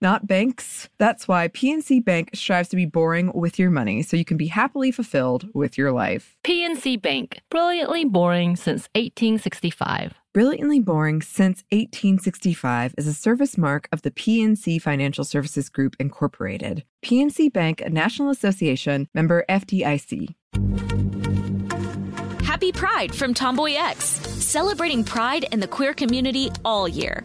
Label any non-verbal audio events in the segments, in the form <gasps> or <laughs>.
not banks. That's why PNC Bank strives to be boring with your money so you can be happily fulfilled with your life. PNC Bank, brilliantly boring since 1865. Brilliantly Boring Since 1865 is a service mark of the PNC Financial Services Group, Incorporated. PNC Bank, a National Association member FDIC. Happy Pride from Tomboy X, celebrating pride and the queer community all year.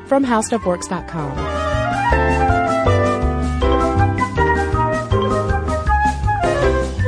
from HowStuffWorks.com.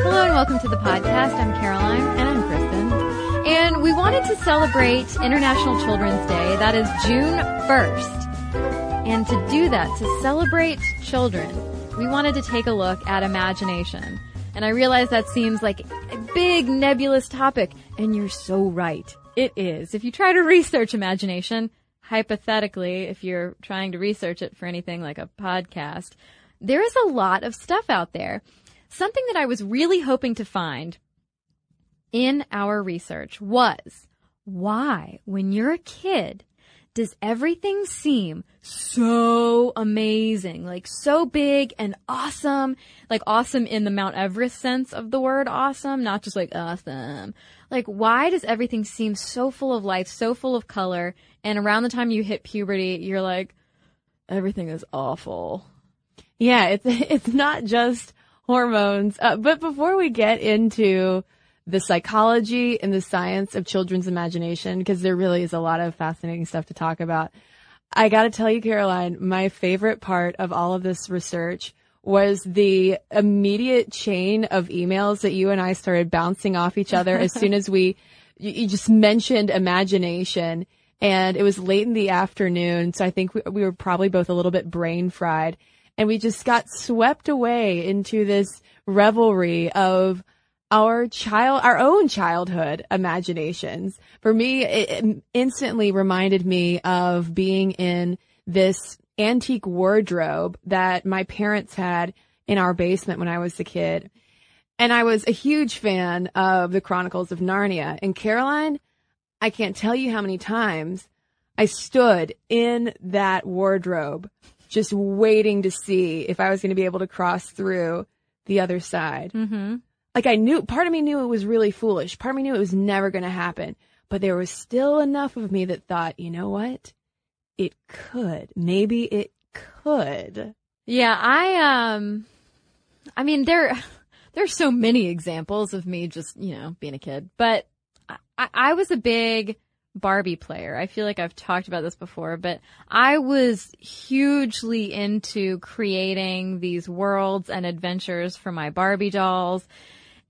Hello and welcome to the podcast. I'm Caroline. And I'm Kristen. And we wanted to celebrate International Children's Day. That is June 1st. And to do that, to celebrate children, we wanted to take a look at imagination. And I realize that seems like a big nebulous topic. And you're so right. It is. If you try to research imagination, hypothetically, if you're trying to research it for anything like a podcast, there is a lot of stuff out there. Something that I was really hoping to find in our research was why, when you're a kid, does everything seem so amazing, like so big and awesome, like awesome in the Mount Everest sense of the word awesome, not just like awesome. Like, why does everything seem so full of life, so full of color, and around the time you hit puberty, you're like, everything is awful. Yeah, it's <laughs> it's not just hormones. Uh, but before we get into the psychology and the science of children's imagination, because there really is a lot of fascinating stuff to talk about, I got to tell you, Caroline, my favorite part of all of this research was the immediate chain of emails that you and I started bouncing off each other as soon as we <laughs> you, just mentioned imagination. And it was late in the afternoon, so I think we, we were probably both a little bit brain fried and we just got swept away into this revelry of our child, our own childhood imaginations. For me, it instantly reminded me of being in this antique wardrobe that my parents had in our basement when I was a kid. And I was a huge fan of the Chronicles of Narnia. And Caroline, I can't tell you how many times I stood in that wardrobe just waiting to see if I was going to be able to cross through the other side. Mm-hmm. Like I knew, part of me knew it was really foolish. Part of me knew it was never going to happen. But there was still enough of me that thought, you know what? It could. Maybe it could. Yeah, I um I mean there <laughs> there's so many examples of me just, you know, being a kid. But I, I was a big Barbie player. I feel like I've talked about this before, but I was hugely into creating these worlds and adventures for my Barbie dolls.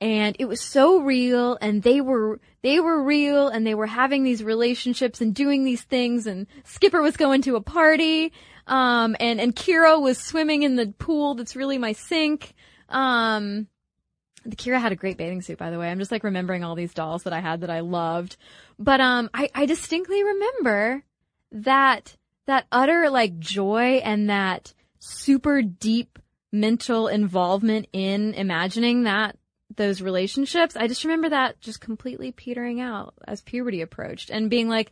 And it was so real and they were, they were real and they were having these relationships and doing these things and Skipper was going to a party. Um, and, and Kira was swimming in the pool that's really my sink. Um, the Kira had a great bathing suit, by the way. I'm just like remembering all these dolls that I had that I loved. But um, I, I distinctly remember that that utter like joy and that super deep mental involvement in imagining that those relationships. I just remember that just completely petering out as puberty approached and being like,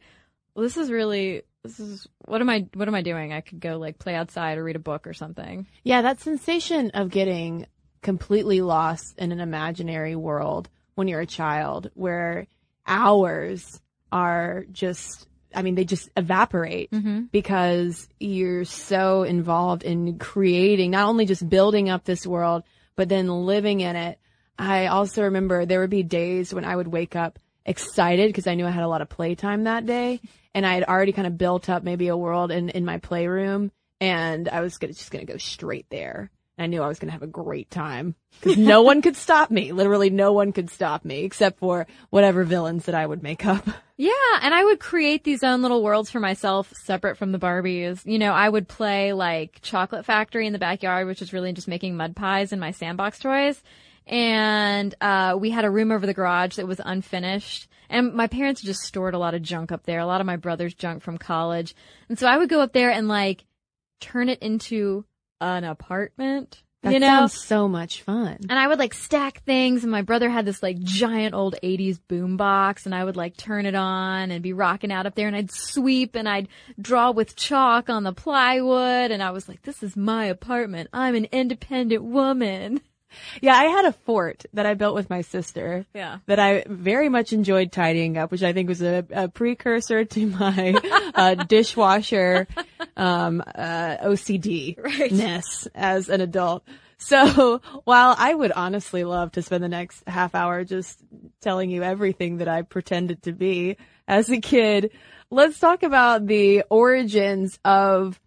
well, this is really this is what am I what am I doing? I could go like play outside or read a book or something. Yeah, that sensation of getting completely lost in an imaginary world when you're a child where hours are just I mean, they just evaporate Mm-hmm. because you're so involved in creating, not only just building up this world, but then living in it. I also remember there would be days when I would wake up excited because I knew I had a lot of playtime that day and I had already kind of built up maybe a world in, in my playroom and I was gonna, just going to go straight there. And I knew I was going to have a great time because no <laughs> one could stop me. Literally no one could stop me except for whatever villains that I would make up. <laughs> Yeah, and I would create these own little worlds for myself separate from the Barbies. You know, I would play like Chocolate Factory in the backyard, which is really just making mud pies in my sandbox toys. And uh, we had a room over the garage that was unfinished. And my parents just stored a lot of junk up there, a lot of my brother's junk from college. And so I would go up there and like turn it into an apartment. That you know? sounds so much fun. And I would like stack things and my brother had this like giant old 80s boom box and I would like turn it on and be rocking out up there and I'd sweep and I'd draw with chalk on the plywood and I was like, this is my apartment. I'm an independent woman. Yeah, I had a fort that I built with my sister. Yeah. That I very much enjoyed tidying up, which I think was a, a precursor to my uh, <laughs> dishwasher um, uh, OCD-ness as an adult. So <laughs> while I would honestly love to spend the next half hour just telling you everything that I pretended to be as a kid, let's talk about the origins of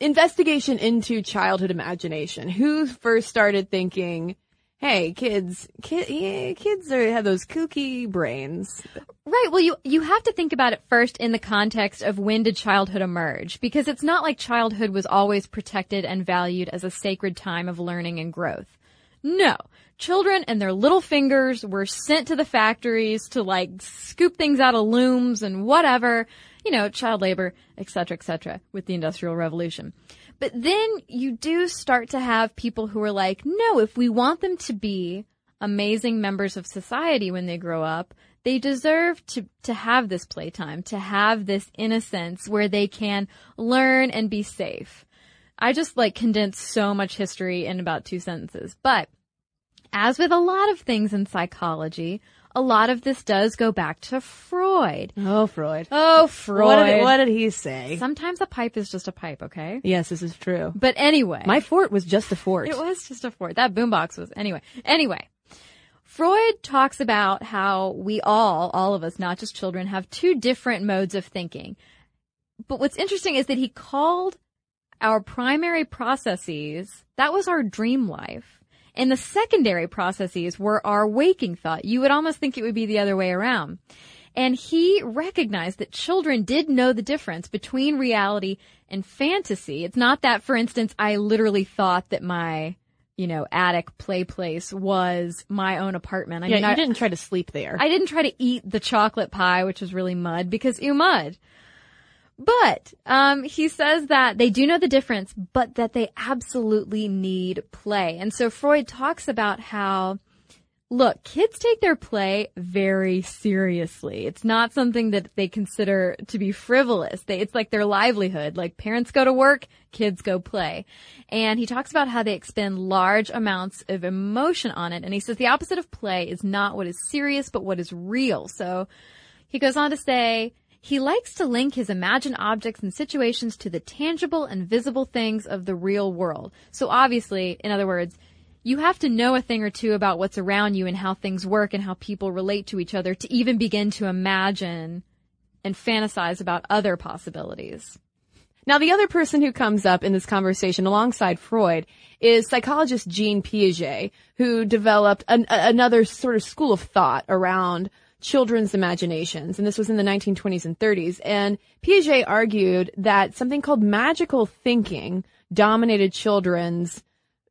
investigation into childhood imagination. Who first started thinking, "Hey, kids, kid, yeah, kids are, have those kooky brains." Right. Well, you, you have to think about it first in the context of when did childhood emerge? Because it's not like childhood was always protected and valued as a sacred time of learning and growth. No. Children and their little fingers were sent to the factories to like scoop things out of looms and whatever, you know, child labor, et cetera, et cetera, with the industrial revolution. But then you do start to have people who are like, no, if we want them to be amazing members of society when they grow up, they deserve to, to have this playtime, to have this innocence where they can learn and be safe. I just like condensed so much history in about two sentences. But as with a lot of things in psychology, a lot of this does go back to Freud. Oh, Freud. Oh, Freud. What did, what did he say? Sometimes a pipe is just a pipe, okay? yes, this is true. But anyway. My fort was just a fort. It was just a fort. That boombox was anyway. Anyway, Freud talks about how we all, all of us, not just children, have two different modes of thinking. But what's interesting is that he called our primary processes, that was our dream life. And the secondary processes were our waking thought. You would almost think it would be the other way around. And he recognized that children did know the difference between reality and fantasy. It's not that, for instance, I literally thought that my, you know, attic play place was my own apartment. I yeah, mean, you I, didn't try to sleep there. I didn't try to eat the chocolate pie, which was really mud, because ew mud. But um, he says that they do know the difference, but that they absolutely need play. And so Freud talks about how, look, kids take their play very seriously. It's not something that they consider to be frivolous. They, it's like their livelihood. Like parents go to work, kids go play. And he talks about how they expend large amounts of emotion on it. And he says the opposite of play is not what is serious, but what is real. So he goes on to say, he likes to link his imagined objects and situations to the tangible and visible things of the real world. So obviously, in other words, you have to know a thing or two about what's around you and how things work and how people relate to each other to even begin to imagine and fantasize about other possibilities. Now, the other person who comes up in this conversation alongside Freud is psychologist Jean Piaget, who developed an, another sort of school of thought around children's imaginations. And this was in the 1920s and 30s. And Piaget argued that something called magical thinking dominated children's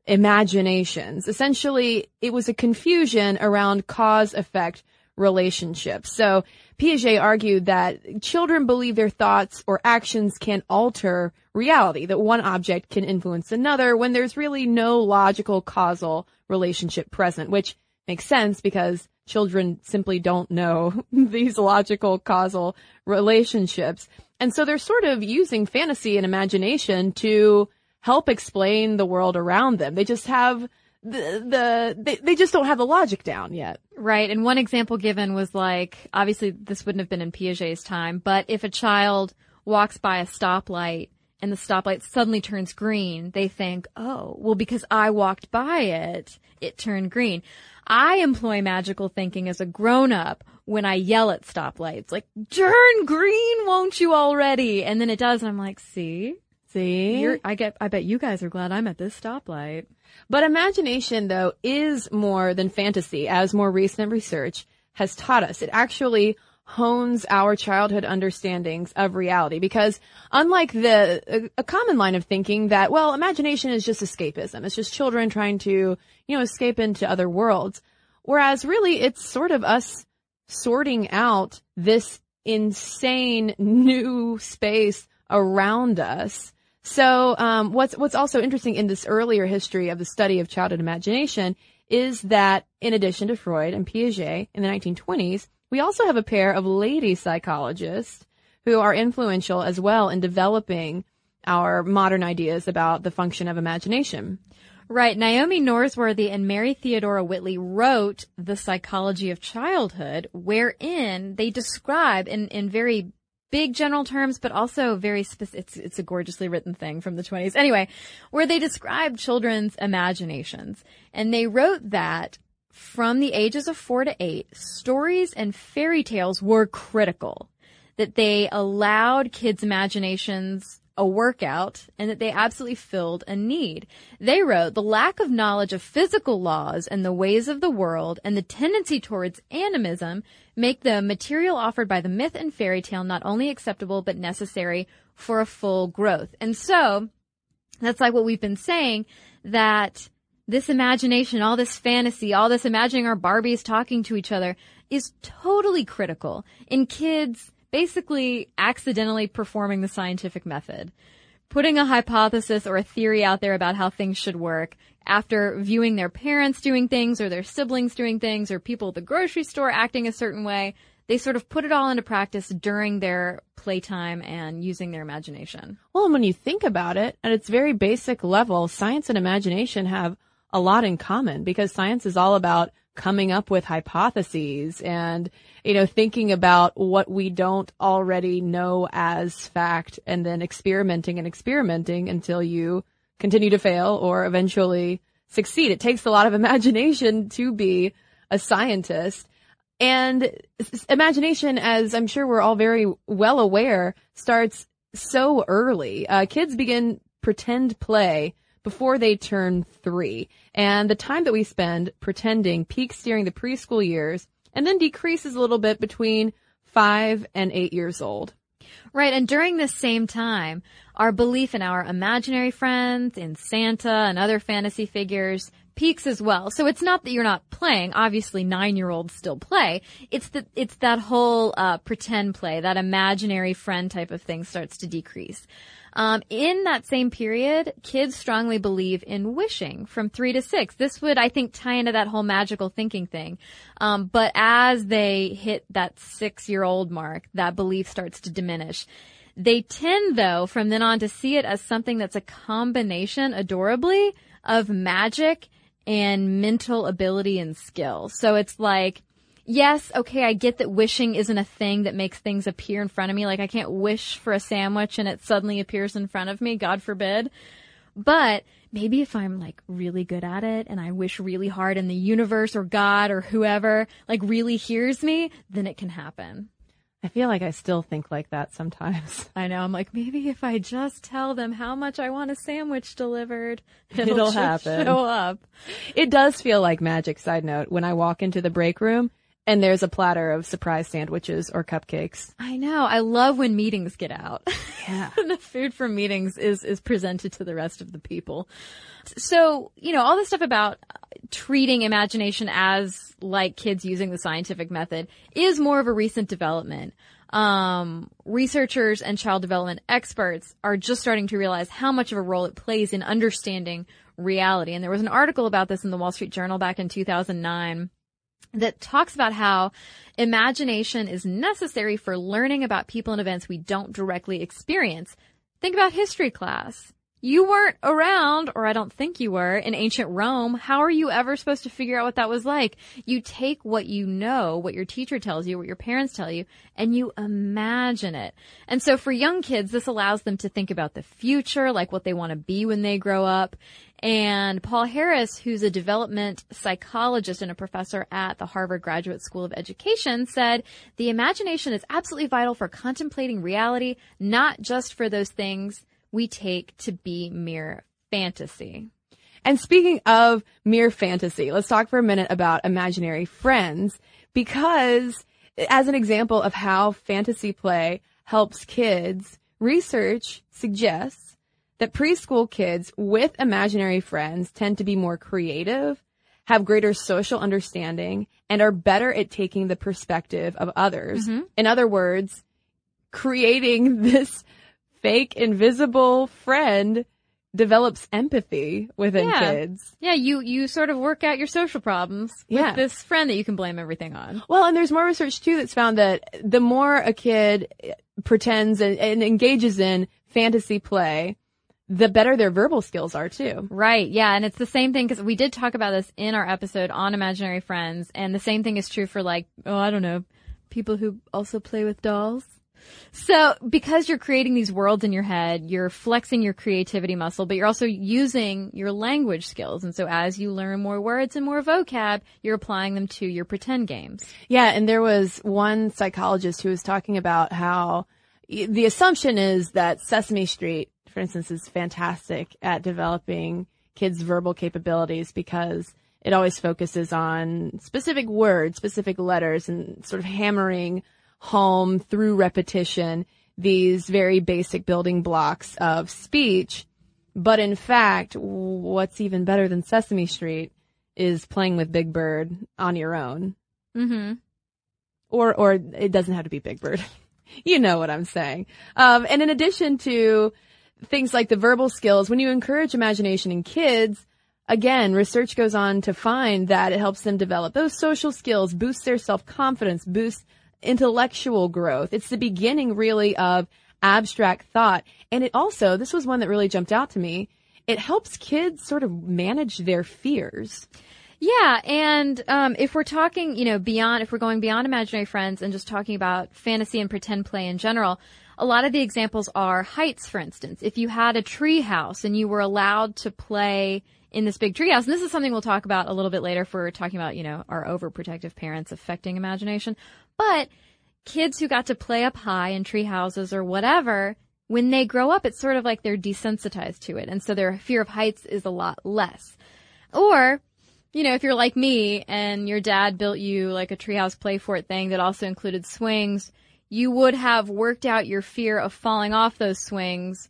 imaginations. Essentially, it was a confusion around cause effect relationships. So Piaget argued that children believe their thoughts or actions can alter reality, that one object can influence another when there's really no logical causal relationship present, which makes sense because children simply don't know <laughs> these logical causal relationships. And so they're sort of using fantasy and imagination to help explain the world around them. They just have the, the they, they just don't have the logic down yet. Right. And one example given was like, obviously this wouldn't have been in Piaget's time, but if a child walks by a stoplight and the stoplight suddenly turns green, they think, oh, well, because I walked by it, it turned green. I employ magical thinking as a grown up when I yell at stoplights, like, turn green, won't you already? And then it does. And I'm like, see, See? you're, I get, I bet you guys are glad I'm at this stoplight. But imagination, though, is more than fantasy, as more recent research has taught us. It actually hones our childhood understandings of reality because unlike the a, a, common line of thinking that well imagination is just escapism it's just children trying to you know escape into other worlds whereas really it's sort of us sorting out this insane new space around us so um, what's what's also interesting in this earlier history of the study of childhood imagination is that in addition to Freud and Piaget in the 1920s we also have a pair of lady psychologists who are influential as well in developing our modern ideas about the function of imagination. Right. Naomi Norsworthy and Mary Theodora Whitley wrote The Psychology of Childhood, wherein they describe in, in very big general terms, but also very specific. It's, it's a gorgeously written thing from the 20s. Anyway, where they describe children's imaginations. And they wrote that from the ages of four to eight, stories and fairy tales were critical. That they allowed kids' imaginations a workout and that they absolutely filled a need. They wrote the lack of knowledge of physical laws and the ways of the world and the tendency towards animism make the material offered by the myth and fairy tale not only acceptable but necessary for a full growth. And so that's like what we've been saying that this imagination, all this fantasy, all this imagining our Barbies talking to each other is totally critical in kids basically accidentally performing the scientific method. Putting a hypothesis or a theory out there about how things should work after viewing their parents doing things or their siblings doing things or people at the grocery store acting a certain way, they sort of put it all into practice during their playtime and using their imagination. Well, and when you think about it, at its very basic level, science and imagination have a lot in common because science is all about coming up with hypotheses and, you know, thinking about what we don't already know as fact and then experimenting and experimenting until you continue to fail or eventually succeed. It takes a lot of <laughs> imagination to be a scientist. And imagination, as I'm sure we're all very well aware, starts so early. Uh, kids begin pretend play before they turn three. And the time that we spend pretending peaks during the preschool years and then decreases a little bit between five and eight years old. Right. And during this same time, our belief in our imaginary friends, in Santa and other fantasy figures peaks as well. So it's not that you're not playing. Obviously, nine year olds still play. It's that, it's that whole, uh, pretend play, that imaginary friend type of thing starts to decrease. Um, in that same period, kids strongly believe in wishing from three to six. This would, I think, tie into that whole magical thinking thing. Um, but as they hit that six year old mark, that belief starts to diminish. They tend, though, from then on to see it as something that's a combination, adorably, of magic and mental ability and skill. So it's like, yes, okay, I get that wishing isn't a thing that makes things appear in front of me. Like I can't wish for a sandwich and it suddenly appears in front of me, God forbid. But maybe if I'm like really good at it and I wish really hard and the universe or God or whoever like really hears me, then it can happen. I feel like I still think like that sometimes. <laughs> I know. I'm like, maybe if I just tell them how much I want a sandwich delivered, <laughs> it'll, It'll happen. Show up. It does feel like magic. Side note, when I walk into the break room and there's a platter of surprise sandwiches or cupcakes. I know. I love when meetings get out. Yeah. <laughs> the food from meetings is, is presented to the rest of the people. So, you know, all this stuff about treating imagination as like kids using the scientific method is more of a recent development. Um, researchers and child development experts are just starting to realize how much of a role it plays in understanding reality. And there was an article about this in the Wall Street Journal back in 2009 that talks about how imagination is necessary for learning about people and events we don't directly experience. Think about history class. You weren't around, or I don't think you were, in ancient Rome. How are you ever supposed to figure out what that was like? You take what you know, what your teacher tells you, what your parents tell you, and you imagine it. And so for young kids, this allows them to think about the future, like what they want to be when they grow up. And Paul Harris, who's a development psychologist and a professor at the Harvard Graduate School of Education, said the imagination is absolutely vital for contemplating reality, not just for those things we take to be mere fantasy. And speaking of mere fantasy, let's talk for a minute about imaginary friends because as an example of how fantasy play helps kids, research suggests that preschool kids with imaginary friends tend to be more creative, have greater social understanding, and are better at taking the perspective of others. Mm-hmm. In other words, creating <laughs> this fake invisible friend develops empathy within Yeah. kids. Yeah, you, you sort of work out your social problems with Yeah. this friend that you can blame everything on. Well, and there's more research too that's found that the more a kid pretends and, and engages in fantasy play, the better their verbal skills are too. Right. Yeah. And it's the same thing because we did talk about this in our episode on imaginary friends. And the same thing is true for like, oh, I don't know, people who also play with dolls. So because you're creating these worlds in your head, you're flexing your creativity muscle, but you're also using your language skills. And so as you learn more words and more vocab, you're applying them to your pretend games. Yeah, and there was one psychologist who was talking about how the assumption is that Sesame Street, for instance, is fantastic at developing kids' verbal capabilities because it always focuses on specific words, specific letters, and sort of hammering home through repetition these very basic building blocks of speech. But in fact, what's even better than Sesame Street is playing with Big Bird on your own Mm-hmm. or or it doesn't have to be Big Bird. <laughs> you know what I'm saying. Um, and in addition to things like the verbal skills, when you encourage imagination in kids, again, research goes on to find that it helps them develop those social skills, boosts their self confidence, boosts intellectual growth. It's the beginning really of abstract thought. And it also, this was one that really jumped out to me. It helps kids sort of manage their fears. Yeah, and um, if we're talking, you know, beyond, if we're going beyond imaginary friends and just talking about fantasy and pretend play in general, a lot of the examples are heights, for instance. If you had a tree house and you were allowed to play in this big tree house, and this is something we'll talk about a little bit later if we're talking about, you know, our overprotective parents affecting imagination. But kids who got to play up high in tree houses or whatever, when they grow up, it's sort of like they're desensitized to it. And so their fear of heights is a lot less. Or, you know, if you're like me and your dad built you like a treehouse play fort thing that also included swings, you would have worked out your fear of falling off those swings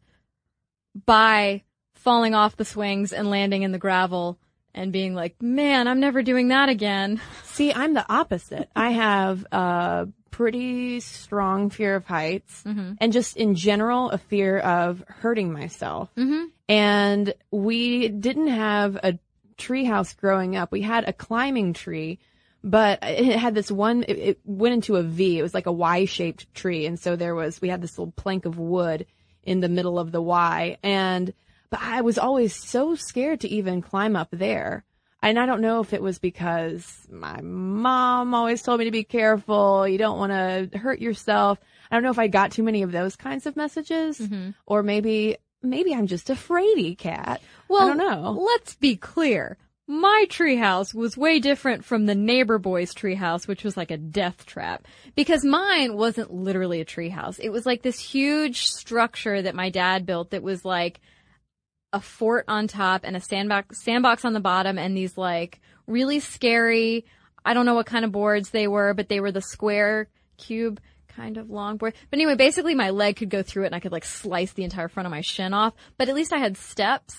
by falling off the swings and landing in the gravel and being like, man, I'm never doing that again. <laughs> See, I'm the opposite. I have a pretty strong fear of heights and just in general a fear of hurting myself. Mm-hmm. And we didn't have a tree house growing up. We had a climbing tree, but it had this one, it, it went into a V. It was like a Y shaped tree. And so there was, we had this little plank of wood in the middle of the Y. And, but I was always so scared to even climb up there. And I don't know if it was because my mom always told me to be careful. You don't want to hurt yourself. I don't know if I got too many of those kinds of messages mm-hmm. or maybe, maybe I'm just a fraidy cat. Well, I don't know. let's be clear. My treehouse was way different from the neighbor boy's treehouse, which was like a death trap. Because mine wasn't literally a treehouse. It was like this huge structure that my dad built that was like a fort on top and a sandbox sandbox on the bottom and these like really scary I don't know what kind of boards they were, but they were the square cube kind of long board. But anyway, basically my leg could go through it and I could like slice the entire front of my shin off. But at least I had steps.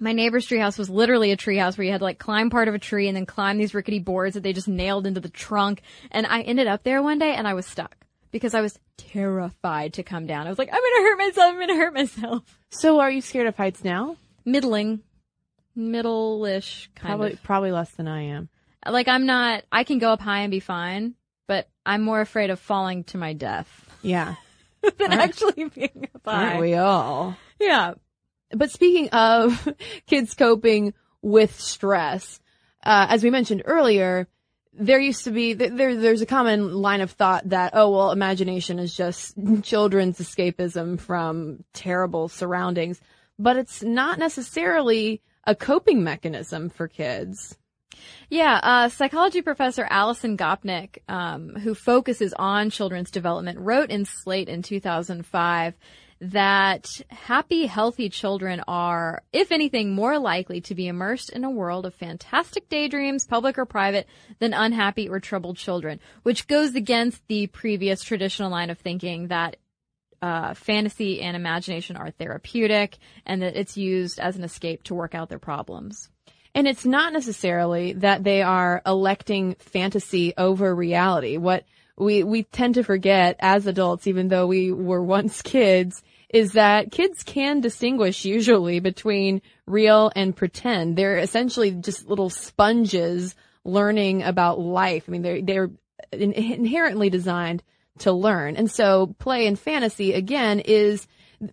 My neighbor's treehouse was literally a treehouse where you had to like climb part of a tree and then climb these rickety boards that they just nailed into the trunk. And I ended up there one day and I was stuck because I was terrified to come down. I was like, I'm gonna hurt myself. I'm gonna hurt myself. So are you scared of heights now? Middling, middle-ish kind Probably, of. probably less than I am. Like I'm not, I can go up high and be fine, but I'm more afraid of falling to my death Yeah. <laughs> than actually being up high. Aren't we all? Yeah. But speaking of <laughs> kids coping with stress, uh, as we mentioned earlier, there used to be there. There's a common line of thought that oh well, imagination is just <laughs> children's escapism from terrible surroundings, but it's not necessarily a coping mechanism for kids. Yeah, uh, psychology professor Alison Gopnik, um, who focuses on children's development, wrote in Slate in 2005 that happy, healthy children are, if anything, more likely to be immersed in a world of fantastic daydreams, public or private, than unhappy or troubled children, which goes against the previous traditional line of thinking that uh, fantasy and imagination are therapeutic and that it's used as an escape to work out their problems. And it's not necessarily that they are electing fantasy over reality. What we, we tend to forget as adults, even though we were once kids, is that kids can distinguish usually between real and pretend. They're essentially just little sponges learning about life. I mean, they're, they're in- inherently designed to learn. And so play and fantasy again is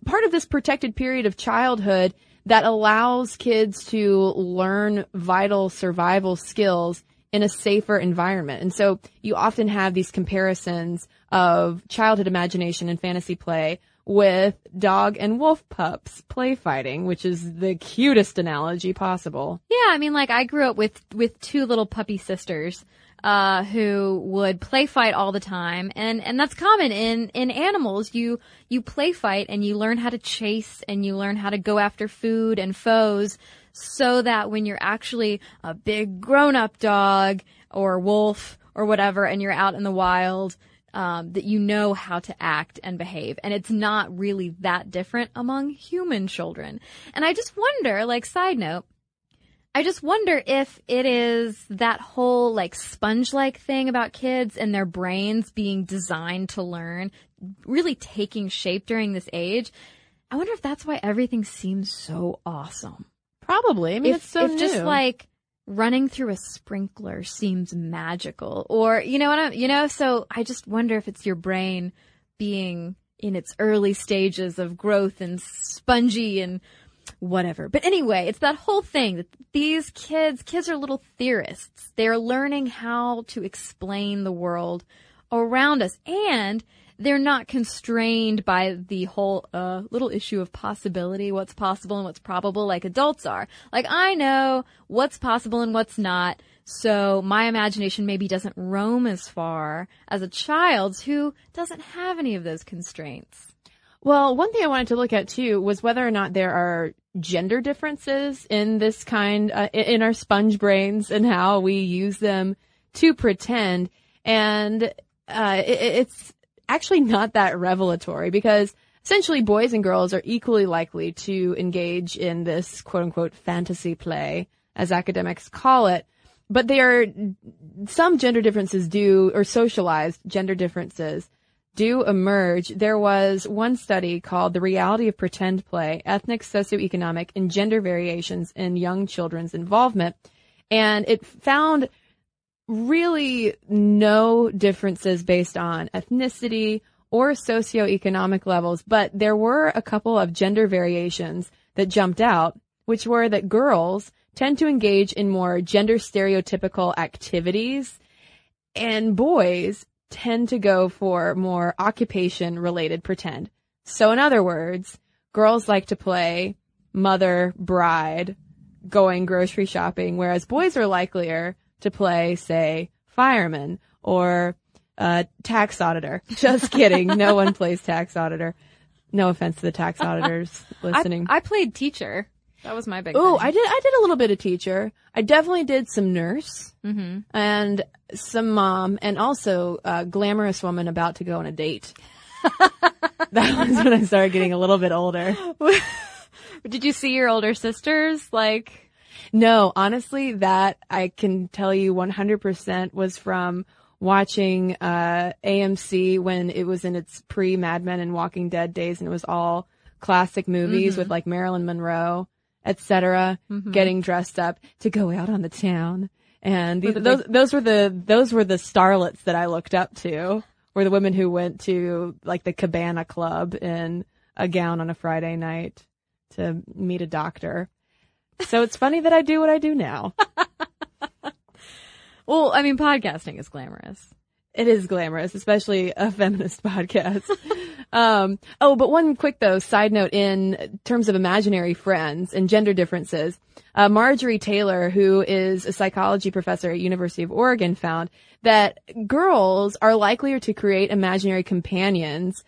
part of this protected period of childhood that allows kids to learn vital survival skills in a safer environment. And so you often have these comparisons of childhood imagination and fantasy play with dog and wolf pups play fighting, which is the cutest analogy possible. Yeah, I mean, like I grew up with with two little puppy sisters uh, who would play fight all the time, and and that's common in in animals. You you play fight and you learn how to chase and you learn how to go after food and foes, so that when you're actually a big grown up dog or wolf or whatever, and you're out in the wild. Um, that you know how to act and behave. And it's not really that different among human children. And I just wonder, like, side note, I just wonder if it is that whole like sponge like thing about kids and their brains being designed to learn really taking shape during this age. I wonder if that's why everything seems so awesome. Probably. I mean, if, it's so if just like running through a sprinkler seems magical or, you know what I'm, you know, so I just wonder if it's your brain being in its early stages of growth and spongy and whatever. But anyway, it's that whole thing that these kids, kids are little theorists. They're learning how to explain the world around us and they're not constrained by the whole uh, little issue of possibility, what's possible and what's probable, like adults are. Like I know what's possible and what's not, so my imagination maybe doesn't roam as far as a child's who doesn't have any of those constraints. Well, one thing I wanted to look at too was whether or not there are gender differences in this kind, uh, in our sponge brains and how we use them to pretend. And, uh, it, it's actually not that revelatory because essentially boys and girls are equally likely to engage in this quote unquote fantasy play, as academics call it. But there are some gender differences do, or socialized gender differences do emerge. There was one study called The Reality of Pretend Play, Ethnic, Socioeconomic, and Gender Variations in Young Children's Involvement. And it found really no differences based on ethnicity or socioeconomic levels, but there were a couple of gender variations that jumped out, which were that girls tend to engage in more gender stereotypical activities and boys tend to go for more occupation related pretend. So in other words, girls like to play mother, bride, going grocery shopping, whereas boys are likelier to play, say, fireman or uh, tax auditor. <laughs> Just kidding. no <laughs> one plays tax auditor. No offense to the tax <laughs> auditors listening. I, I played teacher. That was my big. Oh. I did. I did a little bit of teacher. I definitely did some nurse Mm-hmm. and some mom, and also a glamorous woman about to go on a date. that was when I started getting a little bit older. Did you see your older sisters? Like, No, honestly, that I can tell you 100% was from watching uh, AMC when it was in its pre Mad Men and Walking Dead days, and it was all classic movies with like Marilyn Monroe, etc., getting dressed up to go out on the town And the those, big- those were the, those were the starlets that I looked up to, were the women who went to like the Cabana Club in a gown on a Friday night to meet a doctor. So it's funny that I do what I do now. <laughs> Well, I mean, podcasting is glamorous. It is glamorous, especially a feminist <laughs> podcast. um, oh, but one quick though, side note in terms of imaginary friends and gender differences. Uh, Marjorie Taylor, who is a psychology professor at University of Oregon, found that girls are likelier to create imaginary companions,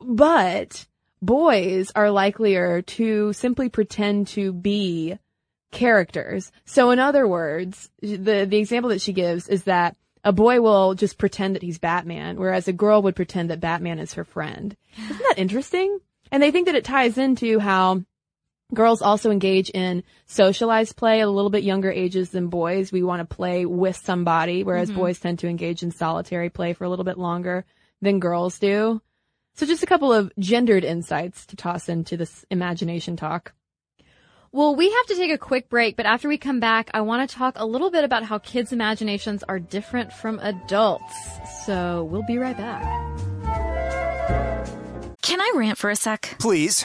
but boys are likelier to simply pretend to be characters. So in other words, the the example that she gives is that a boy will just pretend that he's Batman, whereas a girl would pretend that Batman is her friend. Isn't that interesting? And they think that it ties into how girls also engage in socialized play at a little bit younger ages than boys. We want to play with somebody, whereas mm-hmm. boys tend to engage in solitary play for a little bit longer than girls do. So just a couple of gendered insights to toss into this imagination talk. Well, we have to take a quick break, but after we come back, I want to talk a little bit about how kids' imaginations are different from adults. So we'll be right back. Can I rant for a sec? Please.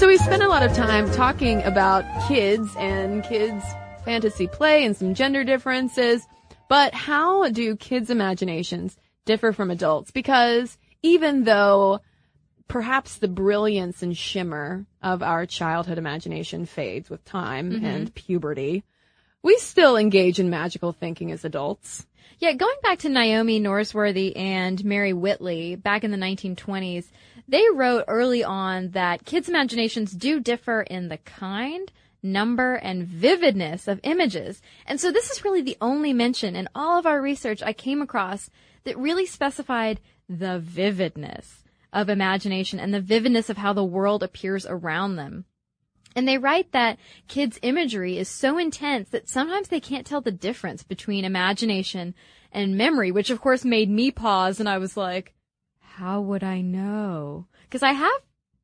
So we spent a lot of time talking about kids and kids fantasy play and some gender differences, but how do kids' imaginations differ from adults? Because even though perhaps the brilliance and shimmer of our childhood imagination fades with time mm-hmm. and puberty, we still engage in magical thinking as adults. Yeah, going back to Naomi Norsworthy and Mary Whitley back in the 1920s, they wrote early on that kids' imaginations do differ in the kind, number, and vividness of images. And so this is really the only mention in all of our research I came across that really specified the vividness of imagination and the vividness of how the world appears around them. And they write that kids' imagery is so intense that sometimes they can't tell the difference between imagination and memory, which of course made me pause and I was like, how would I know? Because I have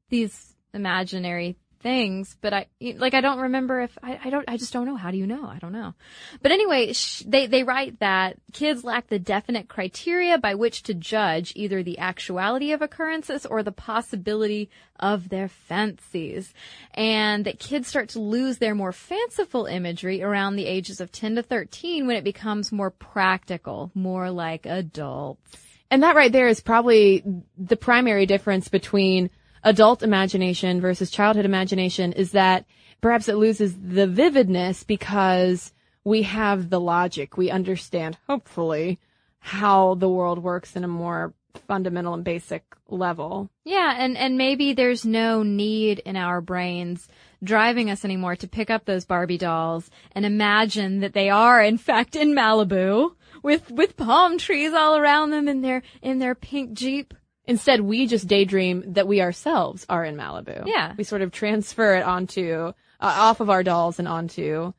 these imaginary things, but I like I don't remember if I, I don't I just don't know. How do you know? I don't know. But anyway, sh- they they write that kids lack the definite criteria by which to judge either the actuality of occurrences or the possibility of their fancies, and that kids start to lose their more fanciful imagery around the ages of 10 to 13 when it becomes more practical, more like adults. And that right there is probably the primary difference between adult imagination versus childhood imagination is that perhaps it loses the vividness because we have the logic. We understand, hopefully, how the world works in a more fundamental and basic level. Yeah, and, and maybe there's no need in our brains driving us anymore to pick up those Barbie dolls and imagine that they are in fact in Malibu with, with palm trees all around them in their, in their pink Jeep. Instead, we just daydream that we ourselves are in Malibu. Yeah. We sort of transfer it onto, uh, off of our dolls and onto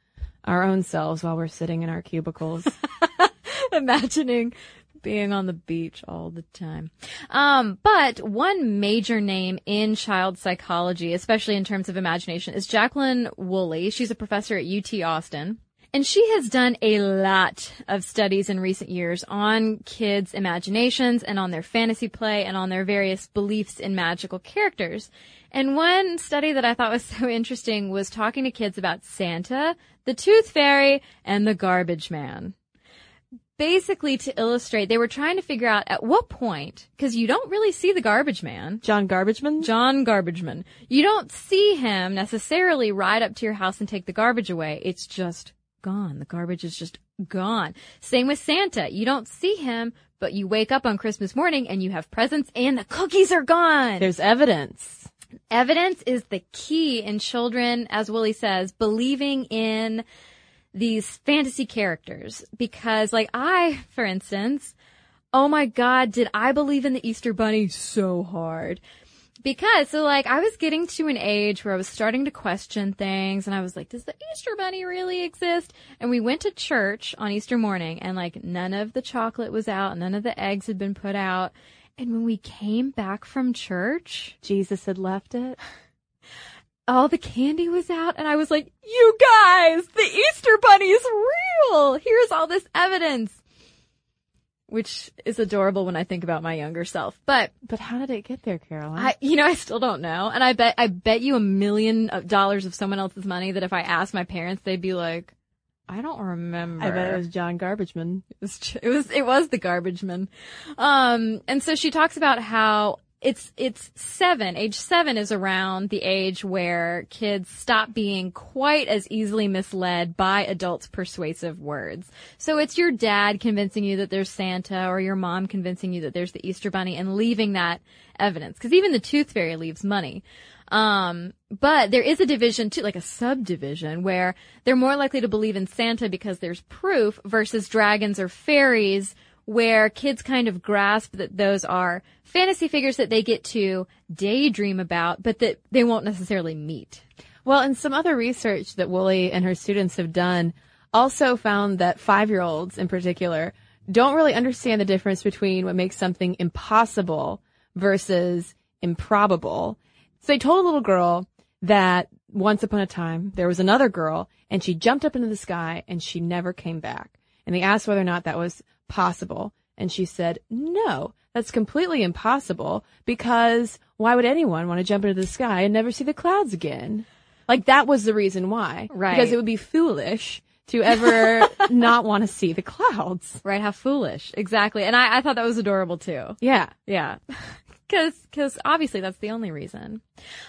our own selves while we're sitting in our cubicles. <laughs> <laughs> Imagining being on the beach all the time. Um, but one major name in child psychology, especially in terms of imagination, is Jacqueline Woolley. She's a professor at UT Austin. And she has done a lot of studies in recent years on kids' imaginations and on their fantasy play and on their various beliefs in magical characters. And one study that I thought was <laughs> so interesting was talking to kids about Santa, the Tooth Fairy, and the Garbage Man basically to illustrate, they were trying to figure out at what point, because you don't really see the garbage man. John Garbageman? John Garbageman. You don't see him necessarily ride up to your house and take the garbage away. It's just gone. The garbage is just gone. Same with Santa. You don't see him, but you wake up on Christmas morning and you have presents and the cookies are gone. There's evidence. Evidence is the key in children, as Woolley says, believing in these fantasy characters because like I, for instance, oh my God, did I believe in the Easter bunny so hard? Because so like I was getting to an age where I was starting to question things and I was like, does the Easter bunny really exist? And we went to church on Easter morning and like none of the chocolate was out, none of the eggs had been put out. And when we came back from church, Jesus had left it <sighs> all the candy was out and I was like, you guys, the Easter bunny is real. Here's all this evidence. Which is adorable when I think about my younger self. But, but how did it get there, Caroline? I, you know, I still don't know. And I bet, I bet you a million dollars of someone else's money that if I asked my parents, they'd be like, I don't remember. I bet it was John Garbageman. It was, it was, it was the Garbageman. Um, and so she talks about how it's it's seven. Age seven is around the age where kids stop being quite as easily misled by adults' persuasive words. So it's your dad convincing you that there's Santa, or your mom convincing you that there's the Easter Bunny, and leaving that evidence. Because even the Tooth Fairy leaves money. Um, but there is a division too, like a subdivision where they're more likely to believe in Santa because there's proof versus dragons or fairies where kids kind of grasp that those are fantasy figures that they get to daydream about, but that they won't necessarily meet. Well, and some other research that Woolley and her students have done also found that five year olds in particular don't really understand the difference between what makes something impossible versus improbable. So they told a little girl that once upon a time there was another girl and she jumped up into the sky and she never came back. And they asked whether or not that was possible. And she said, no, that's completely impossible because why would anyone want to jump into the sky and never see the clouds again? Like that was the reason why. Right. Because it would be foolish to ever <laughs> not want to see the clouds. Right. How foolish. Exactly. And I, I thought that was adorable too. Yeah. Yeah. <laughs> Cause, cause obviously that's the only reason.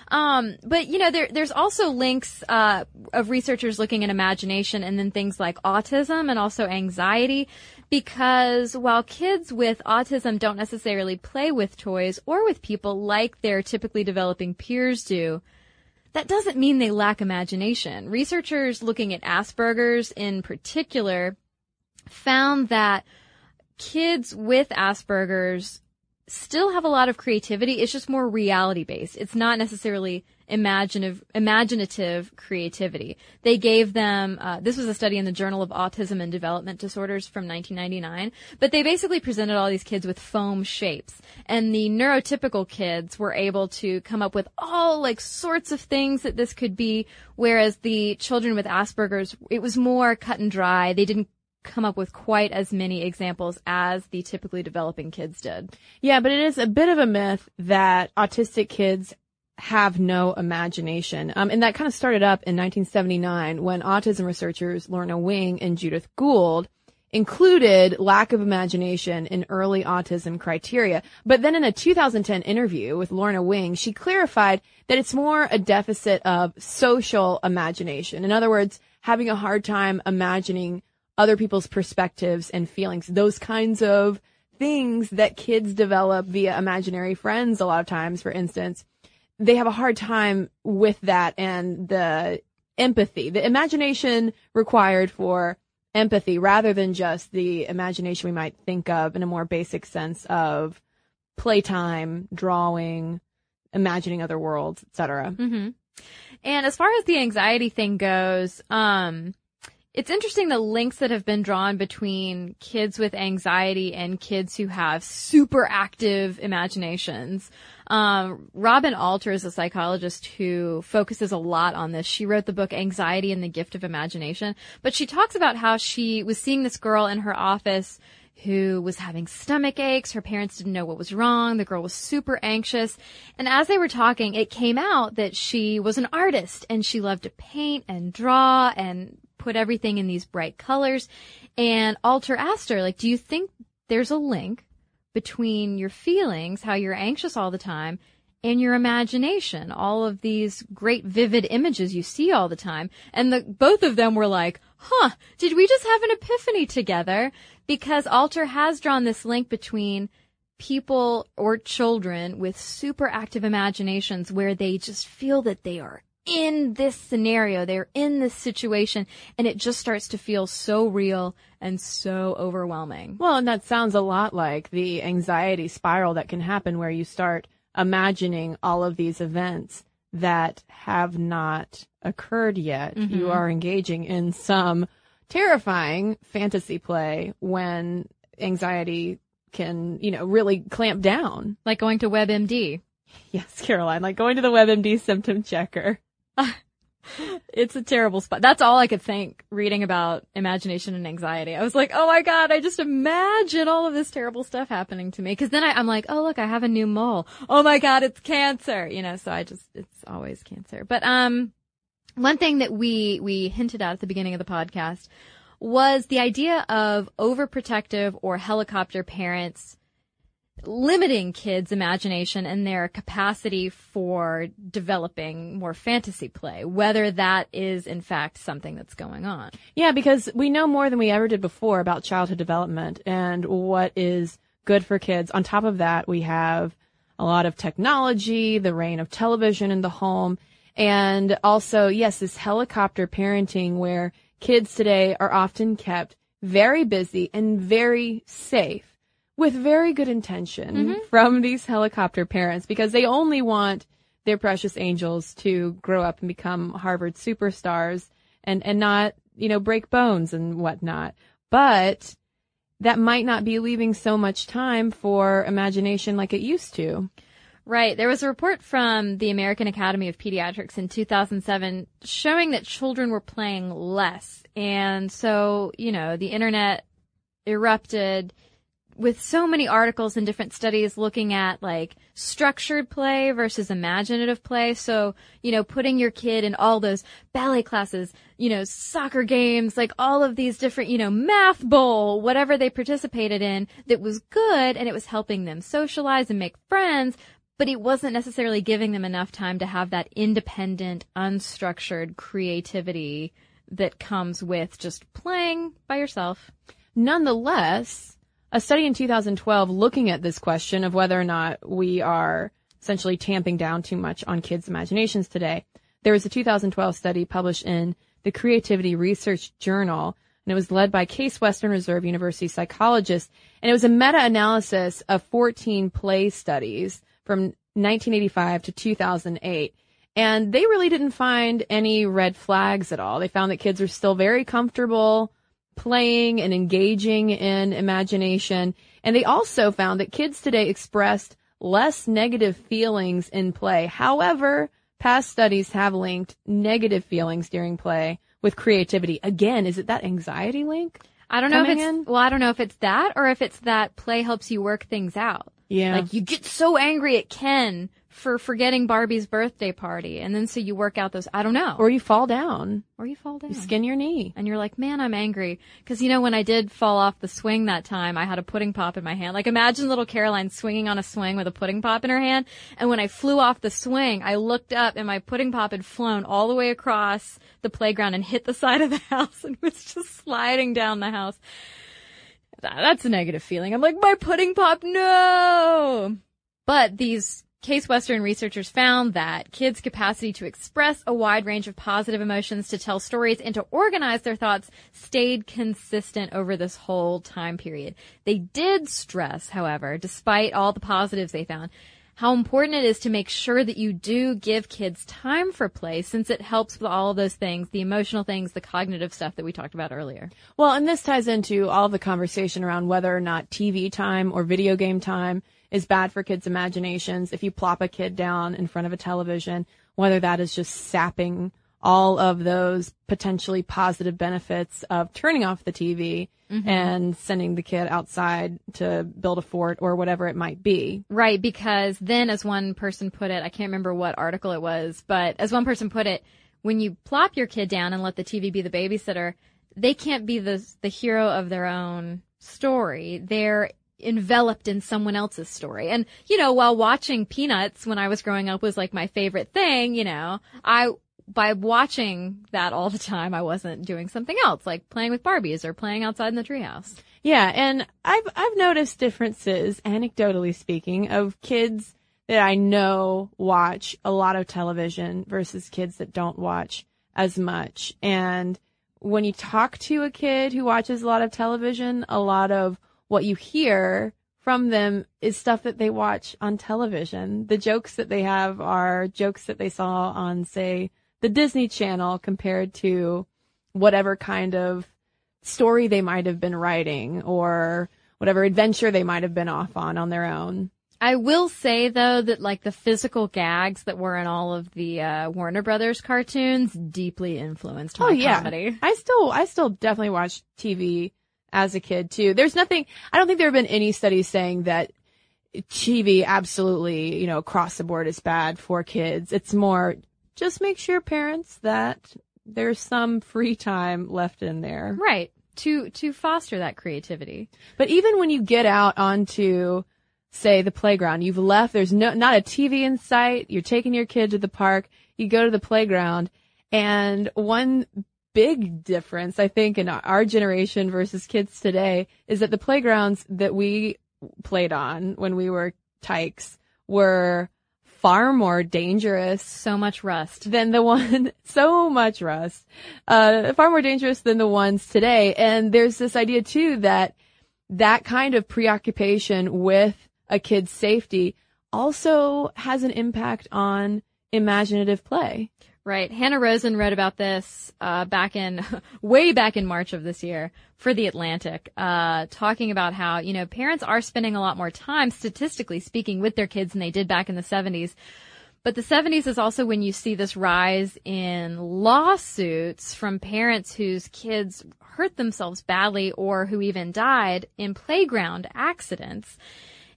Um, but you know, there, there's also links, uh, of researchers looking at imagination and then things like autism and also anxiety because while kids with autism don't necessarily play with toys or with people like their typically developing peers do, that doesn't mean they lack imagination. Researchers looking at Asperger's in particular found that kids with Asperger's still have a lot of creativity. It's just more reality based. It's not necessarily imaginative, imaginative creativity. They gave them, uh, this was a study in the Journal of Autism and Development Disorders from 1999, but they basically presented all these kids with foam shapes. And the neurotypical kids were able to come up with all like sorts of things that this could be, whereas the children with Asperger's, it was more cut and dry. They didn't come up with quite as many examples as the typically developing kids did. Yeah, but it is a bit of a myth that autistic kids have no imagination. Um, and that kind of started up in 1979 when autism researchers Lorna Wing and Judith Gould included lack of imagination in early autism criteria. But then in a 2010 interview with Lorna Wing, she clarified that it's more a deficit of social imagination. In other words, having a hard time imagining other people's perspectives and feelings. Those kinds of things that kids develop via imaginary friends a lot of times, for instance, they have a hard time with that and the empathy, the imagination required for empathy rather than just the imagination we might think of in a more basic sense of playtime, drawing, imagining other worlds, etc. Mm-hmm. And as far as the anxiety thing goes, um, it's interesting the links that have been drawn between kids with anxiety and kids who have super active imaginations. Um, Robin Alter is a psychologist who focuses a lot on this. She wrote the book Anxiety and the Gift of Imagination, but she talks about how she was seeing this girl in her office who was having stomach aches. Her parents didn't know what was wrong. The girl was super anxious. And as they were talking, it came out that she was an artist and she loved to paint and draw and put everything in these bright colors. And Alter asked her, like, do you think there's a link between your feelings, how you're anxious all the time, and your imagination, all of these great vivid images you see all the time. And the, both of them were like, huh, did we just have an epiphany together? Because Alter has drawn this link between people or children with super active imaginations where they just feel that they are in this scenario, they're in this situation, and it just starts to feel so real and so overwhelming. Well, and that sounds a lot like the anxiety spiral that can happen where you start imagining all of these events that have not occurred yet. Mm-hmm. You are engaging in some terrifying fantasy play when anxiety can, you know, really clamp down. Like going to WebMD. <laughs> Yes, Caroline, like going to the WebMD symptom checker. <laughs> it's a terrible spot. That's all I could think reading about imagination and anxiety. I was like, oh my god, I just imagine all of this terrible stuff happening to me. Cause then I, am like, oh look, I have a new mole. Oh my god, it's cancer. You know, so I just, it's always cancer. But, um, one thing that we, we hinted at at the beginning of the podcast was the idea of overprotective or helicopter parents limiting kids' imagination and their capacity for developing more fantasy play, whether that is in fact something that's going on. Yeah, because we know more than we ever did before about childhood development and what is good for kids. On top of that, we have a lot of technology, the reign of television in the home, and also, yes, this helicopter parenting where kids today are often kept very busy and very safe with very good intention mm-hmm. from these helicopter parents because they only want their precious angels to grow up and become Harvard superstars and, and not, you know, break bones and whatnot. But that might not be leaving so much time for imagination like it used to. Right. There was a report from the American Academy of Pediatrics in 2007 showing that children were playing less. And so, you know, the internet erupted with so many articles and different studies looking at like structured play versus imaginative play. So, you know, putting your kid in all those ballet classes, you know, soccer games, like all of these different, you know, math bowl, whatever they participated in that was good and it was helping them socialize and make friends, but it wasn't necessarily giving them enough time to have that independent, unstructured creativity that comes with just playing by yourself. Nonetheless, a study in 2012 looking at this question of whether or not we are essentially tamping down too much on kids' imaginations today. There was a 2012 study published in the Creativity Research Journal, and it was led by Case Western Reserve University psychologists, and it was a meta-analysis of 14 play studies from 1985 to 2008. And they really didn't find any red flags at all. They found that kids are still very comfortable playing and engaging in imagination. And they also found that kids today expressed less negative feelings in play. However, past studies have linked negative feelings during play with creativity. Again, is it that anxiety link? I don't know if it's, in? well, I don't know if it's that or if it's that play helps you work things out. Yeah. Like you get so angry at Ken for forgetting Barbie's birthday party. And then so you work out those, I don't know. Or you fall down. Or you fall down. You skin your knee. And you're like, man, I'm angry. Cause you know, when I did fall off the swing that time, I had a pudding pop in my hand. Like imagine little Caroline swinging on a swing with a pudding pop in her hand. And when I flew off the swing, I looked up and my pudding pop had flown all the way across the playground and hit the side of the <laughs> house and was just sliding down the house. That's a negative feeling. I'm like, my pudding pop, no! But these Case Western researchers found that kids' capacity to express a wide range of positive emotions, to tell stories, and to organize their thoughts stayed consistent over this whole time period. They did stress, however, despite all the positives they found, how important it is to make sure that you do give kids time for play since it helps with all of those things, the emotional things, the cognitive stuff that we talked about earlier. Well, and this ties into all the conversation around whether or not TV time or video game time is bad for kids' imaginations. If you plop a kid down in front of a television, whether that is just sapping all of those potentially positive benefits of turning off the TV mm-hmm. and sending the kid outside to build a fort or whatever it might be. Right, because then as one person put it, I can't remember what article it was, but as one person put it, when you plop your kid down and let the TV be the babysitter, they can't be the the hero of their own story. They're enveloped in someone else's story. And, you know, while watching Peanuts when I was growing up was like my favorite thing, you know, I, by watching that all the time, I wasn't doing something else, like playing with Barbies or playing outside in the treehouse. Yeah, and I've I've noticed differences, anecdotally speaking, of kids that I know watch a lot of television versus kids that don't watch as much. And when you talk to a kid who watches a lot of television, a lot of what you hear from them is stuff that they watch on television. The jokes that they have are jokes that they saw on, say, the Disney Channel compared to whatever kind of story they might have been writing or whatever adventure they might have been off on on their own. I will say though that like the physical gags that were in all of the uh, Warner Brothers cartoons deeply influenced my oh, yeah. comedy. I still I still definitely watch TV as a kid too. There's nothing, I don't think there have been any studies saying that TV absolutely, you know, across the board is bad for kids. It's more just make sure parents that there's some free time left in there. Right. To, to foster that creativity. But even when you get out onto, say, the playground, you've left, there's no, not a TV in sight, you're taking your kid to the park, you go to the playground, and one big difference, I think, in our generation versus kids today is that the playgrounds that we played on when we were tykes were far more dangerous. So much rust. Than the one, <laughs> so much rust. Uh, far more dangerous than the ones today. And there's this idea too that that kind of preoccupation with a kid's safety also has an impact on imaginative play. Right. Hanna Rosin wrote about this uh, back in <laughs> way back in March of this year for the Atlantic, uh, talking about how you know parents are spending a lot more time, statistically speaking, with their kids than they did back in the 70s. But the 70s is also when you see this rise in lawsuits from parents whose kids hurt themselves badly or who even died in playground accidents.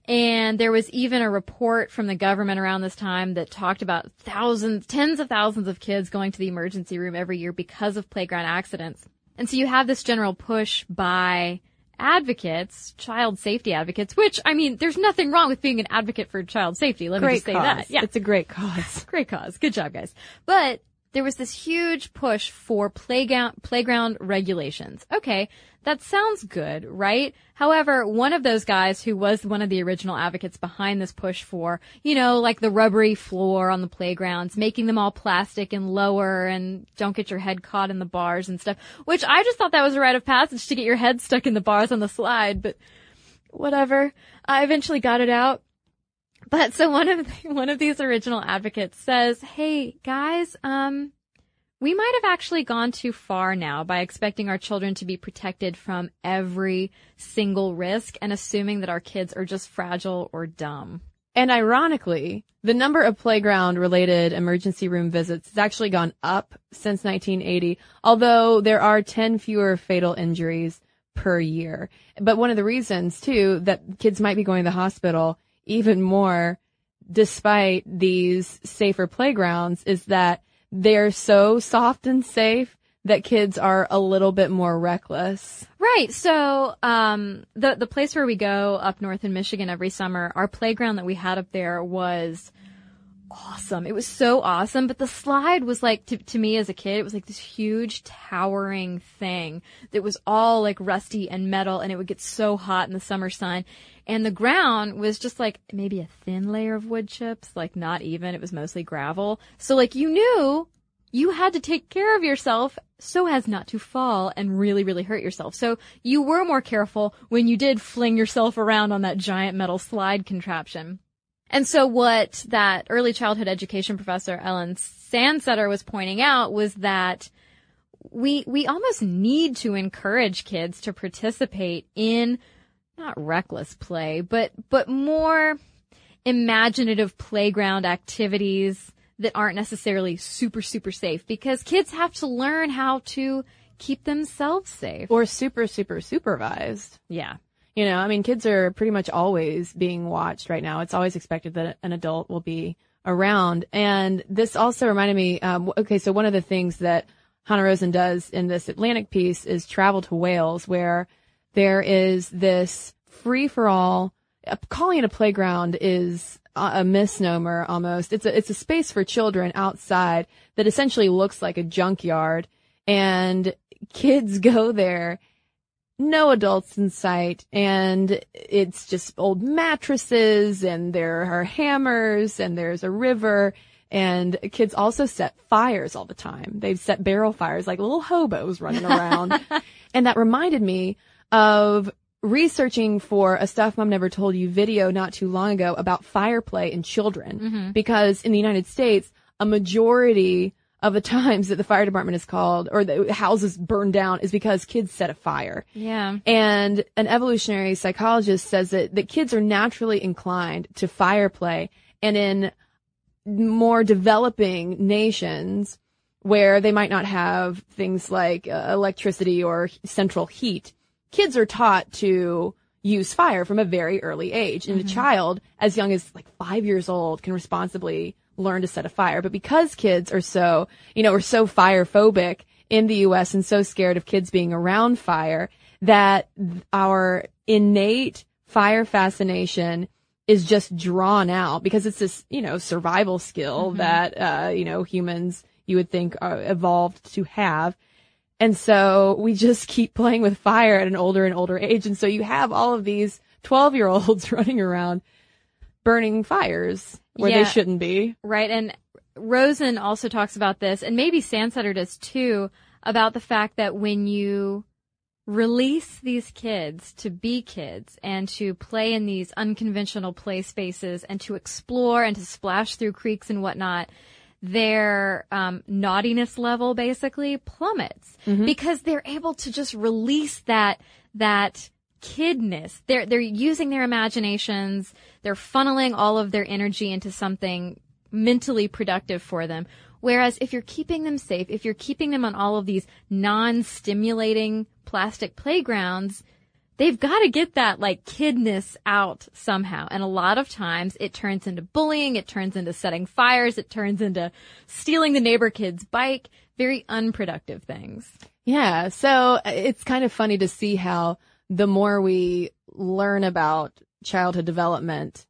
And there was even a report from the government around this time that talked about thousands, tens of thousands of kids going to the emergency room every year because of playground accidents. And so you have this general push by advocates, child safety advocates, which, I mean, there's nothing wrong with being an advocate for child safety. Let great me just say cause. that. Yeah. It's a great cause. <laughs> great cause. Good job, guys. But there was this huge push for playground, playground regulations. Okay. That sounds good, right? However, one of those guys who was one of the original advocates behind this push for, you know, like the rubbery floor on the playgrounds, making them all plastic and lower and don't get your head caught in the bars and stuff, which I just thought that was a rite of passage to get your head stuck in the bars on the slide, but whatever. I eventually got it out. But so one of the, <laughs> one of these original advocates says, "Hey guys, um we might have actually gone too far now by expecting our children to be protected from every single risk and assuming that our kids are just fragile or dumb." And ironically, the number of playground related emergency room visits has actually gone up since 1980, although there are 10 fewer fatal injuries per year. But one of the reasons too that kids might be going to the hospital even more despite these safer playgrounds is that they're so soft and safe that kids are a little bit more reckless. Right. So, um, the, the place where we go up north in Michigan every summer, our playground that we had up there was awesome. It was so awesome, but the slide was like, to, to me as a kid, it was like this huge towering thing that was all like rusty and metal and it would get so hot in the summer sun. And the ground was just like maybe a thin layer of wood chips, like not even. It was mostly gravel. So like you knew you had to take care of yourself so as not to fall and really, really hurt yourself. So you were more careful when you did fling yourself around on that giant metal slide contraption. And so what that early childhood education professor Ellen Sandseter was pointing out was that we, we almost need to encourage kids to participate in not reckless play, but, but more imaginative playground activities that aren't necessarily super, super safe because kids have to learn how to keep themselves safe. Or super, super supervised. Yeah. You know, I mean, kids are pretty much always being watched right now. It's always expected that an adult will be around. And this also reminded me, um, okay, so one of the things that Hanna Rosin does in this Atlantic piece is travel to Wales where there is this free for all, calling it a playground is a misnomer almost. It's a, it's a space for children outside that essentially looks like a junkyard and kids <laughs> go there no adults in sight and it's just old mattresses and there are hammers and there's a river and kids also set fires all the time. They've set barrel fires like little hobos running around. <laughs> and that reminded me of researching for a stuff mom never told you video not too long ago about fire play in children mm-hmm. because in the United States a majority of the times that the fire department is called or the houses burn down is because kids set a fire. Yeah. And an evolutionary psychologist says that, that kids are naturally inclined to fire play and in more developing nations where they might not have things like uh, electricity or central heat, kids are taught to use fire from a very early age. And mm-hmm. a child as young as like five years old can responsibly learn to set a fire. But because kids are so, you know, are so fire phobic in the U.S. and so scared of kids being around fire that our innate fire fascination is just drawn out because it's this, you know, survival skill mm-hmm. that, uh, you know, humans you would think are evolved to have. And so we just keep playing with fire at an older and older age. And so you have all of these 12 year olds <laughs> running around burning fires where yeah, they shouldn't be. Right. And Rosin also talks about this, and maybe Sandseter does too, about the fact that when you release these kids to be kids and to play in these unconventional play spaces and to explore and to splash through creeks and whatnot, their um, naughtiness level basically plummets mm-hmm. because they're able to just release that that kidness. They're they're using their imaginations. They're funneling all of their energy into something mentally productive for them. Whereas if you're keeping them safe, if you're keeping them on all of these non-stimulating plastic playgrounds, they've got to get that like kidness out somehow. And a lot of times it turns into bullying, it turns into setting fires, it turns into stealing the neighbor kid's bike, very unproductive things. Yeah. So uh, it's kind of funny to see how the more we learn about childhood development,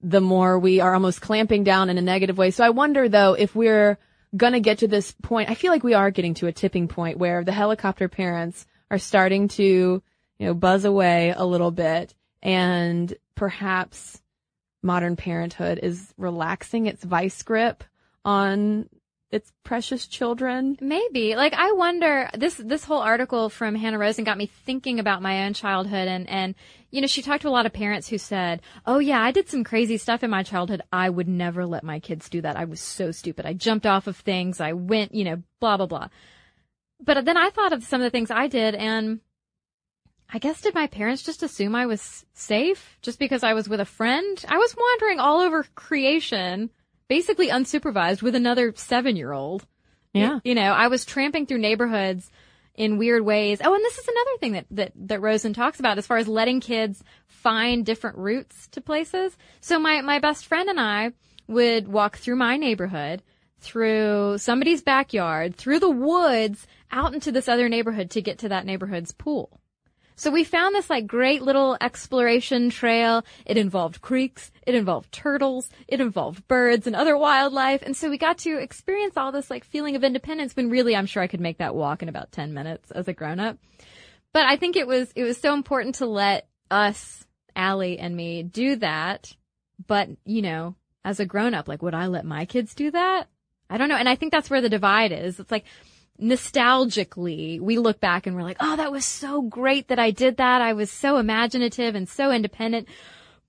the more we are almost clamping down in a negative way. So I wonder though if we're gonna get to this point, I feel like we are getting to a tipping point where the helicopter parents are starting to, you know, buzz away a little bit and perhaps modern parenthood is relaxing its vice grip on its precious children. Maybe. Like I wonder this this whole article from Hanna Rosin got me thinking about my own childhood and and you know, she talked to a lot of parents who said, "Oh yeah, I did some crazy stuff in my childhood. I would never let my kids do that. I was so stupid. I jumped off of things. I went, you know, blah blah blah." But then I thought of some of the things I did and I guess did my parents just assume I was safe just because I was with a friend? I was wandering all over creation basically unsupervised with another seven year old. Yeah. You know, I was tramping through neighborhoods in weird ways. Oh, and this is another thing that, that, that Rosin talks about as far as letting kids find different routes to places. So my, my best friend and I would walk through my neighborhood, through somebody's backyard, through the woods, out into this other neighborhood to get to that neighborhood's pool. So we found this like great little exploration trail. It involved creeks, it involved turtles, it involved birds and other wildlife. And so we got to experience all this like feeling of independence when really I'm sure I could make that walk in about 10 minutes as a grown up. But I think it was, it was so important to let us, Allie and me do that. But, you know, as a grown up, like would I let my kids do that? I don't know. And I think that's where the divide is. It's like, nostalgically, we look back and we're like, oh, that was so great that I did that. I was so imaginative and so independent,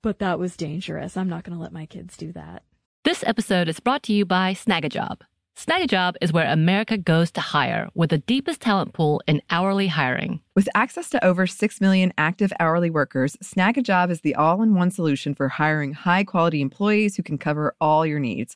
but that was dangerous. I'm not going to let my kids do that. This episode is brought to you by Snagajob. Snagajob is where America goes to hire with the deepest talent pool in hourly hiring. With access to over 6 million active hourly workers, Snagajob is the all in one solution for hiring high quality employees who can cover all your needs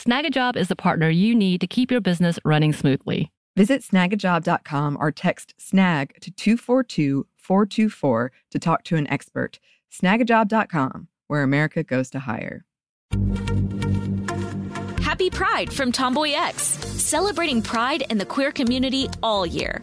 Snagajob is the partner you need to keep your business running smoothly. Visit snagajob.com or text snag to 242 424 to talk to an expert. Snagajob.com, where America goes to hire. Happy Pride from Tomboy X, celebrating pride in the queer community all year.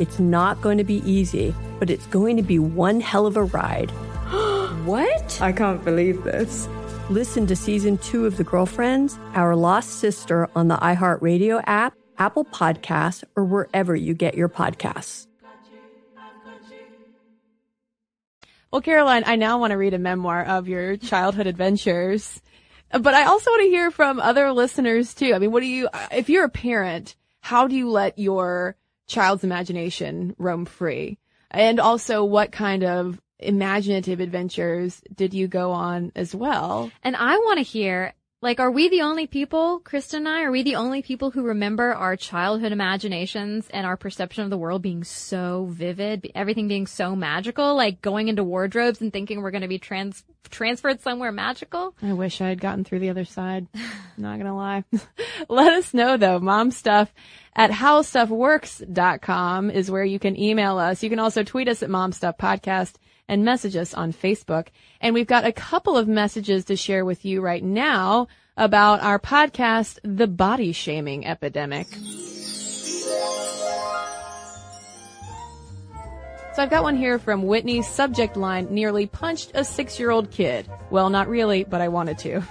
it's not going to be easy, but it's going to be one hell of a ride. <gasps> what? I can't believe this. Listen to season two of The Girlfriends, Our Lost Sister on the iHeartRadio app, Apple Podcasts, or wherever you get your podcasts. Well, Caroline, I now want to read a memoir of your childhood adventures, but I also want to hear from other listeners too. I mean, what do you, if you're a parent, how do you let your child's imagination roam free? And also, what kind of imaginative adventures did you go on as well? And I want to hear, like, are we the only people, Kristen and I, are we the only people who remember our childhood imaginations and our perception of the world being so vivid, everything being so magical, like going into wardrobes and thinking we're going to be trans- transferred somewhere magical? I wish I had gotten through the other side. <laughs> Not gonna lie. <laughs> Let us know though. Mom stuff at howstuffworks.com is where you can email us. You can also tweet us at Mom Stuff Podcast and message us on Facebook. And we've got a couple of messages to share with you right now about our podcast, The Body Shaming Epidemic. So I've got one here from Whitney. Subject line, nearly punched a six-year-old kid. Well, not really, but I wanted to.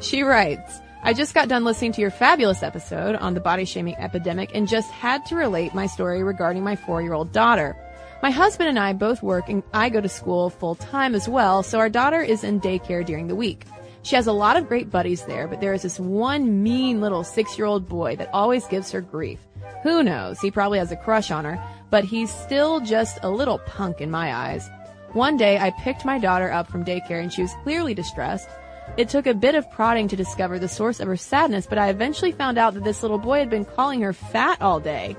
She writes, I just got done listening to your fabulous episode on the body shaming epidemic and just had to relate my story regarding my four year old daughter. My husband and I both work and I go to school full time as well, so our daughter is in daycare during the week. She has a lot of great buddies there, but there is this one mean little six year old boy that always gives her grief. Who knows? He probably has a crush on her, but he's still just a little punk in my eyes. One day I picked my daughter up from daycare and she was clearly distressed. It took a bit of prodding to discover the source of her sadness, but I eventually found out that this little boy had been calling her fat all day.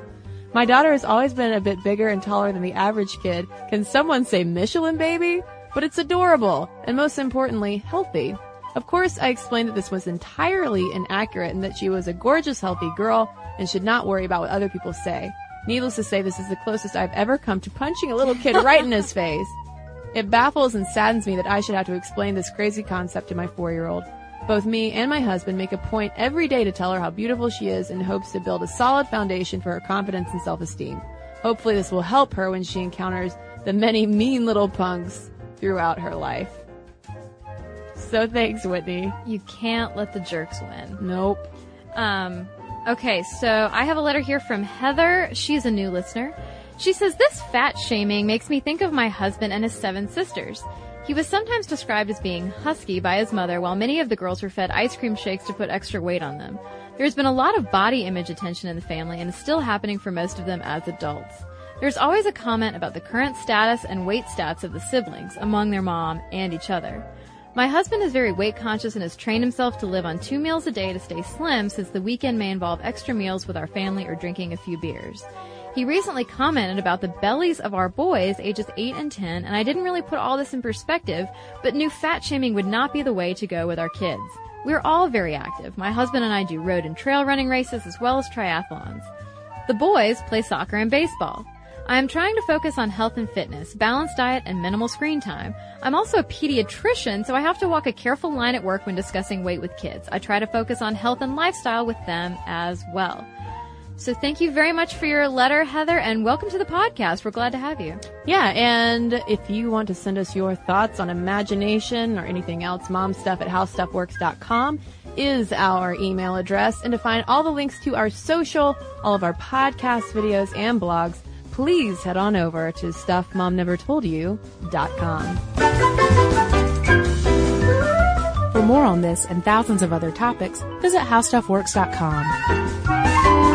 My daughter has always been a bit bigger and taller than the average kid. Can someone say Michelin baby? But it's adorable, and most importantly, healthy. Of course, I explained that this was entirely inaccurate and that she was a gorgeous, healthy girl and should not worry about what other people say. Needless to say, this is the closest I've ever come to punching a little kid right in his <laughs> face. It baffles and saddens me that I should have to explain this crazy concept to my four year old. Both me and my husband make a point every day to tell her how beautiful she is in hopes to build a solid foundation for her confidence and self-esteem. Hopefully this will help her when she encounters the many mean little punks throughout her life. So thanks, Whitney. You can't let the jerks win. Nope. Um, okay, so I have a letter here from Heather. She's a new listener. She says, This fat shaming makes me think of my husband and his seven sisters. He was sometimes described as being husky by his mother, while many of the girls were fed ice cream shakes to put extra weight on them. There's been a lot of body image attention in the family and is still happening for most of them as adults. There's always a comment about the current status and weight stats of the siblings among their mom and each other. My husband is very weight conscious and has trained himself to live on two meals a day to stay slim since the weekend may involve extra meals with our family or drinking a few beers. He recently commented about the bellies of our boys ages 8 and 10, and I didn't really put all this in perspective, but knew fat shaming would not be the way to go with our kids. We're all very active. My husband and I do road and trail running races as well as triathlons. The boys play soccer and baseball. I am trying to focus on health and fitness, balanced diet, and minimal screen time. I'm also a pediatrician, so I have to walk a careful line at work when discussing weight with kids. I try to focus on health and lifestyle with them as well. So thank you very much for your letter, Heather, and welcome to the podcast. We're glad to have you. Yeah, and if you want to send us your thoughts on imagination or anything else, momstuff at howstuffworks.com is our email address. And to find all the links to our social, all of our podcast videos and blogs, please head on over to stuffmomnevertoldyou.com. For more on this and thousands of other topics, visit howstuffworks.com.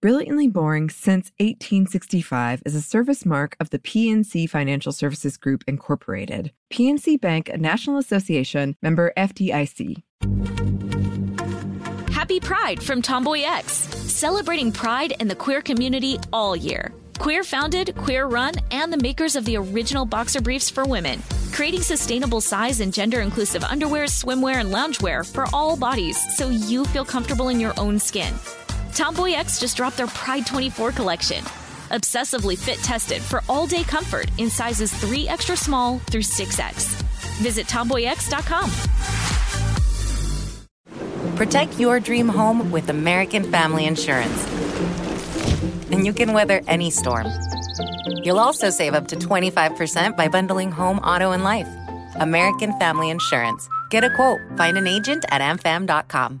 Brilliantly Boring Since 1865 is a service mark of the PNC Financial Services Group, Incorporated. PNC Bank, a National Association member FDIC. Happy Pride from Tomboy X, celebrating pride in the queer community all year. Queer founded, queer run, and the makers of the original boxer briefs for women, creating sustainable size and gender inclusive underwear, swimwear, and loungewear for all bodies so you feel comfortable in your own skin. Tomboy X just dropped their Pride 24 collection. Obsessively fit tested for all day comfort in sizes 3 extra small through 6X. Visit tomboyx.com. Protect your dream home with American Family Insurance. And you can weather any storm. You'll also save up to 25% by bundling home, auto, and life. American Family Insurance. Get a quote. Find an agent at amfam.com.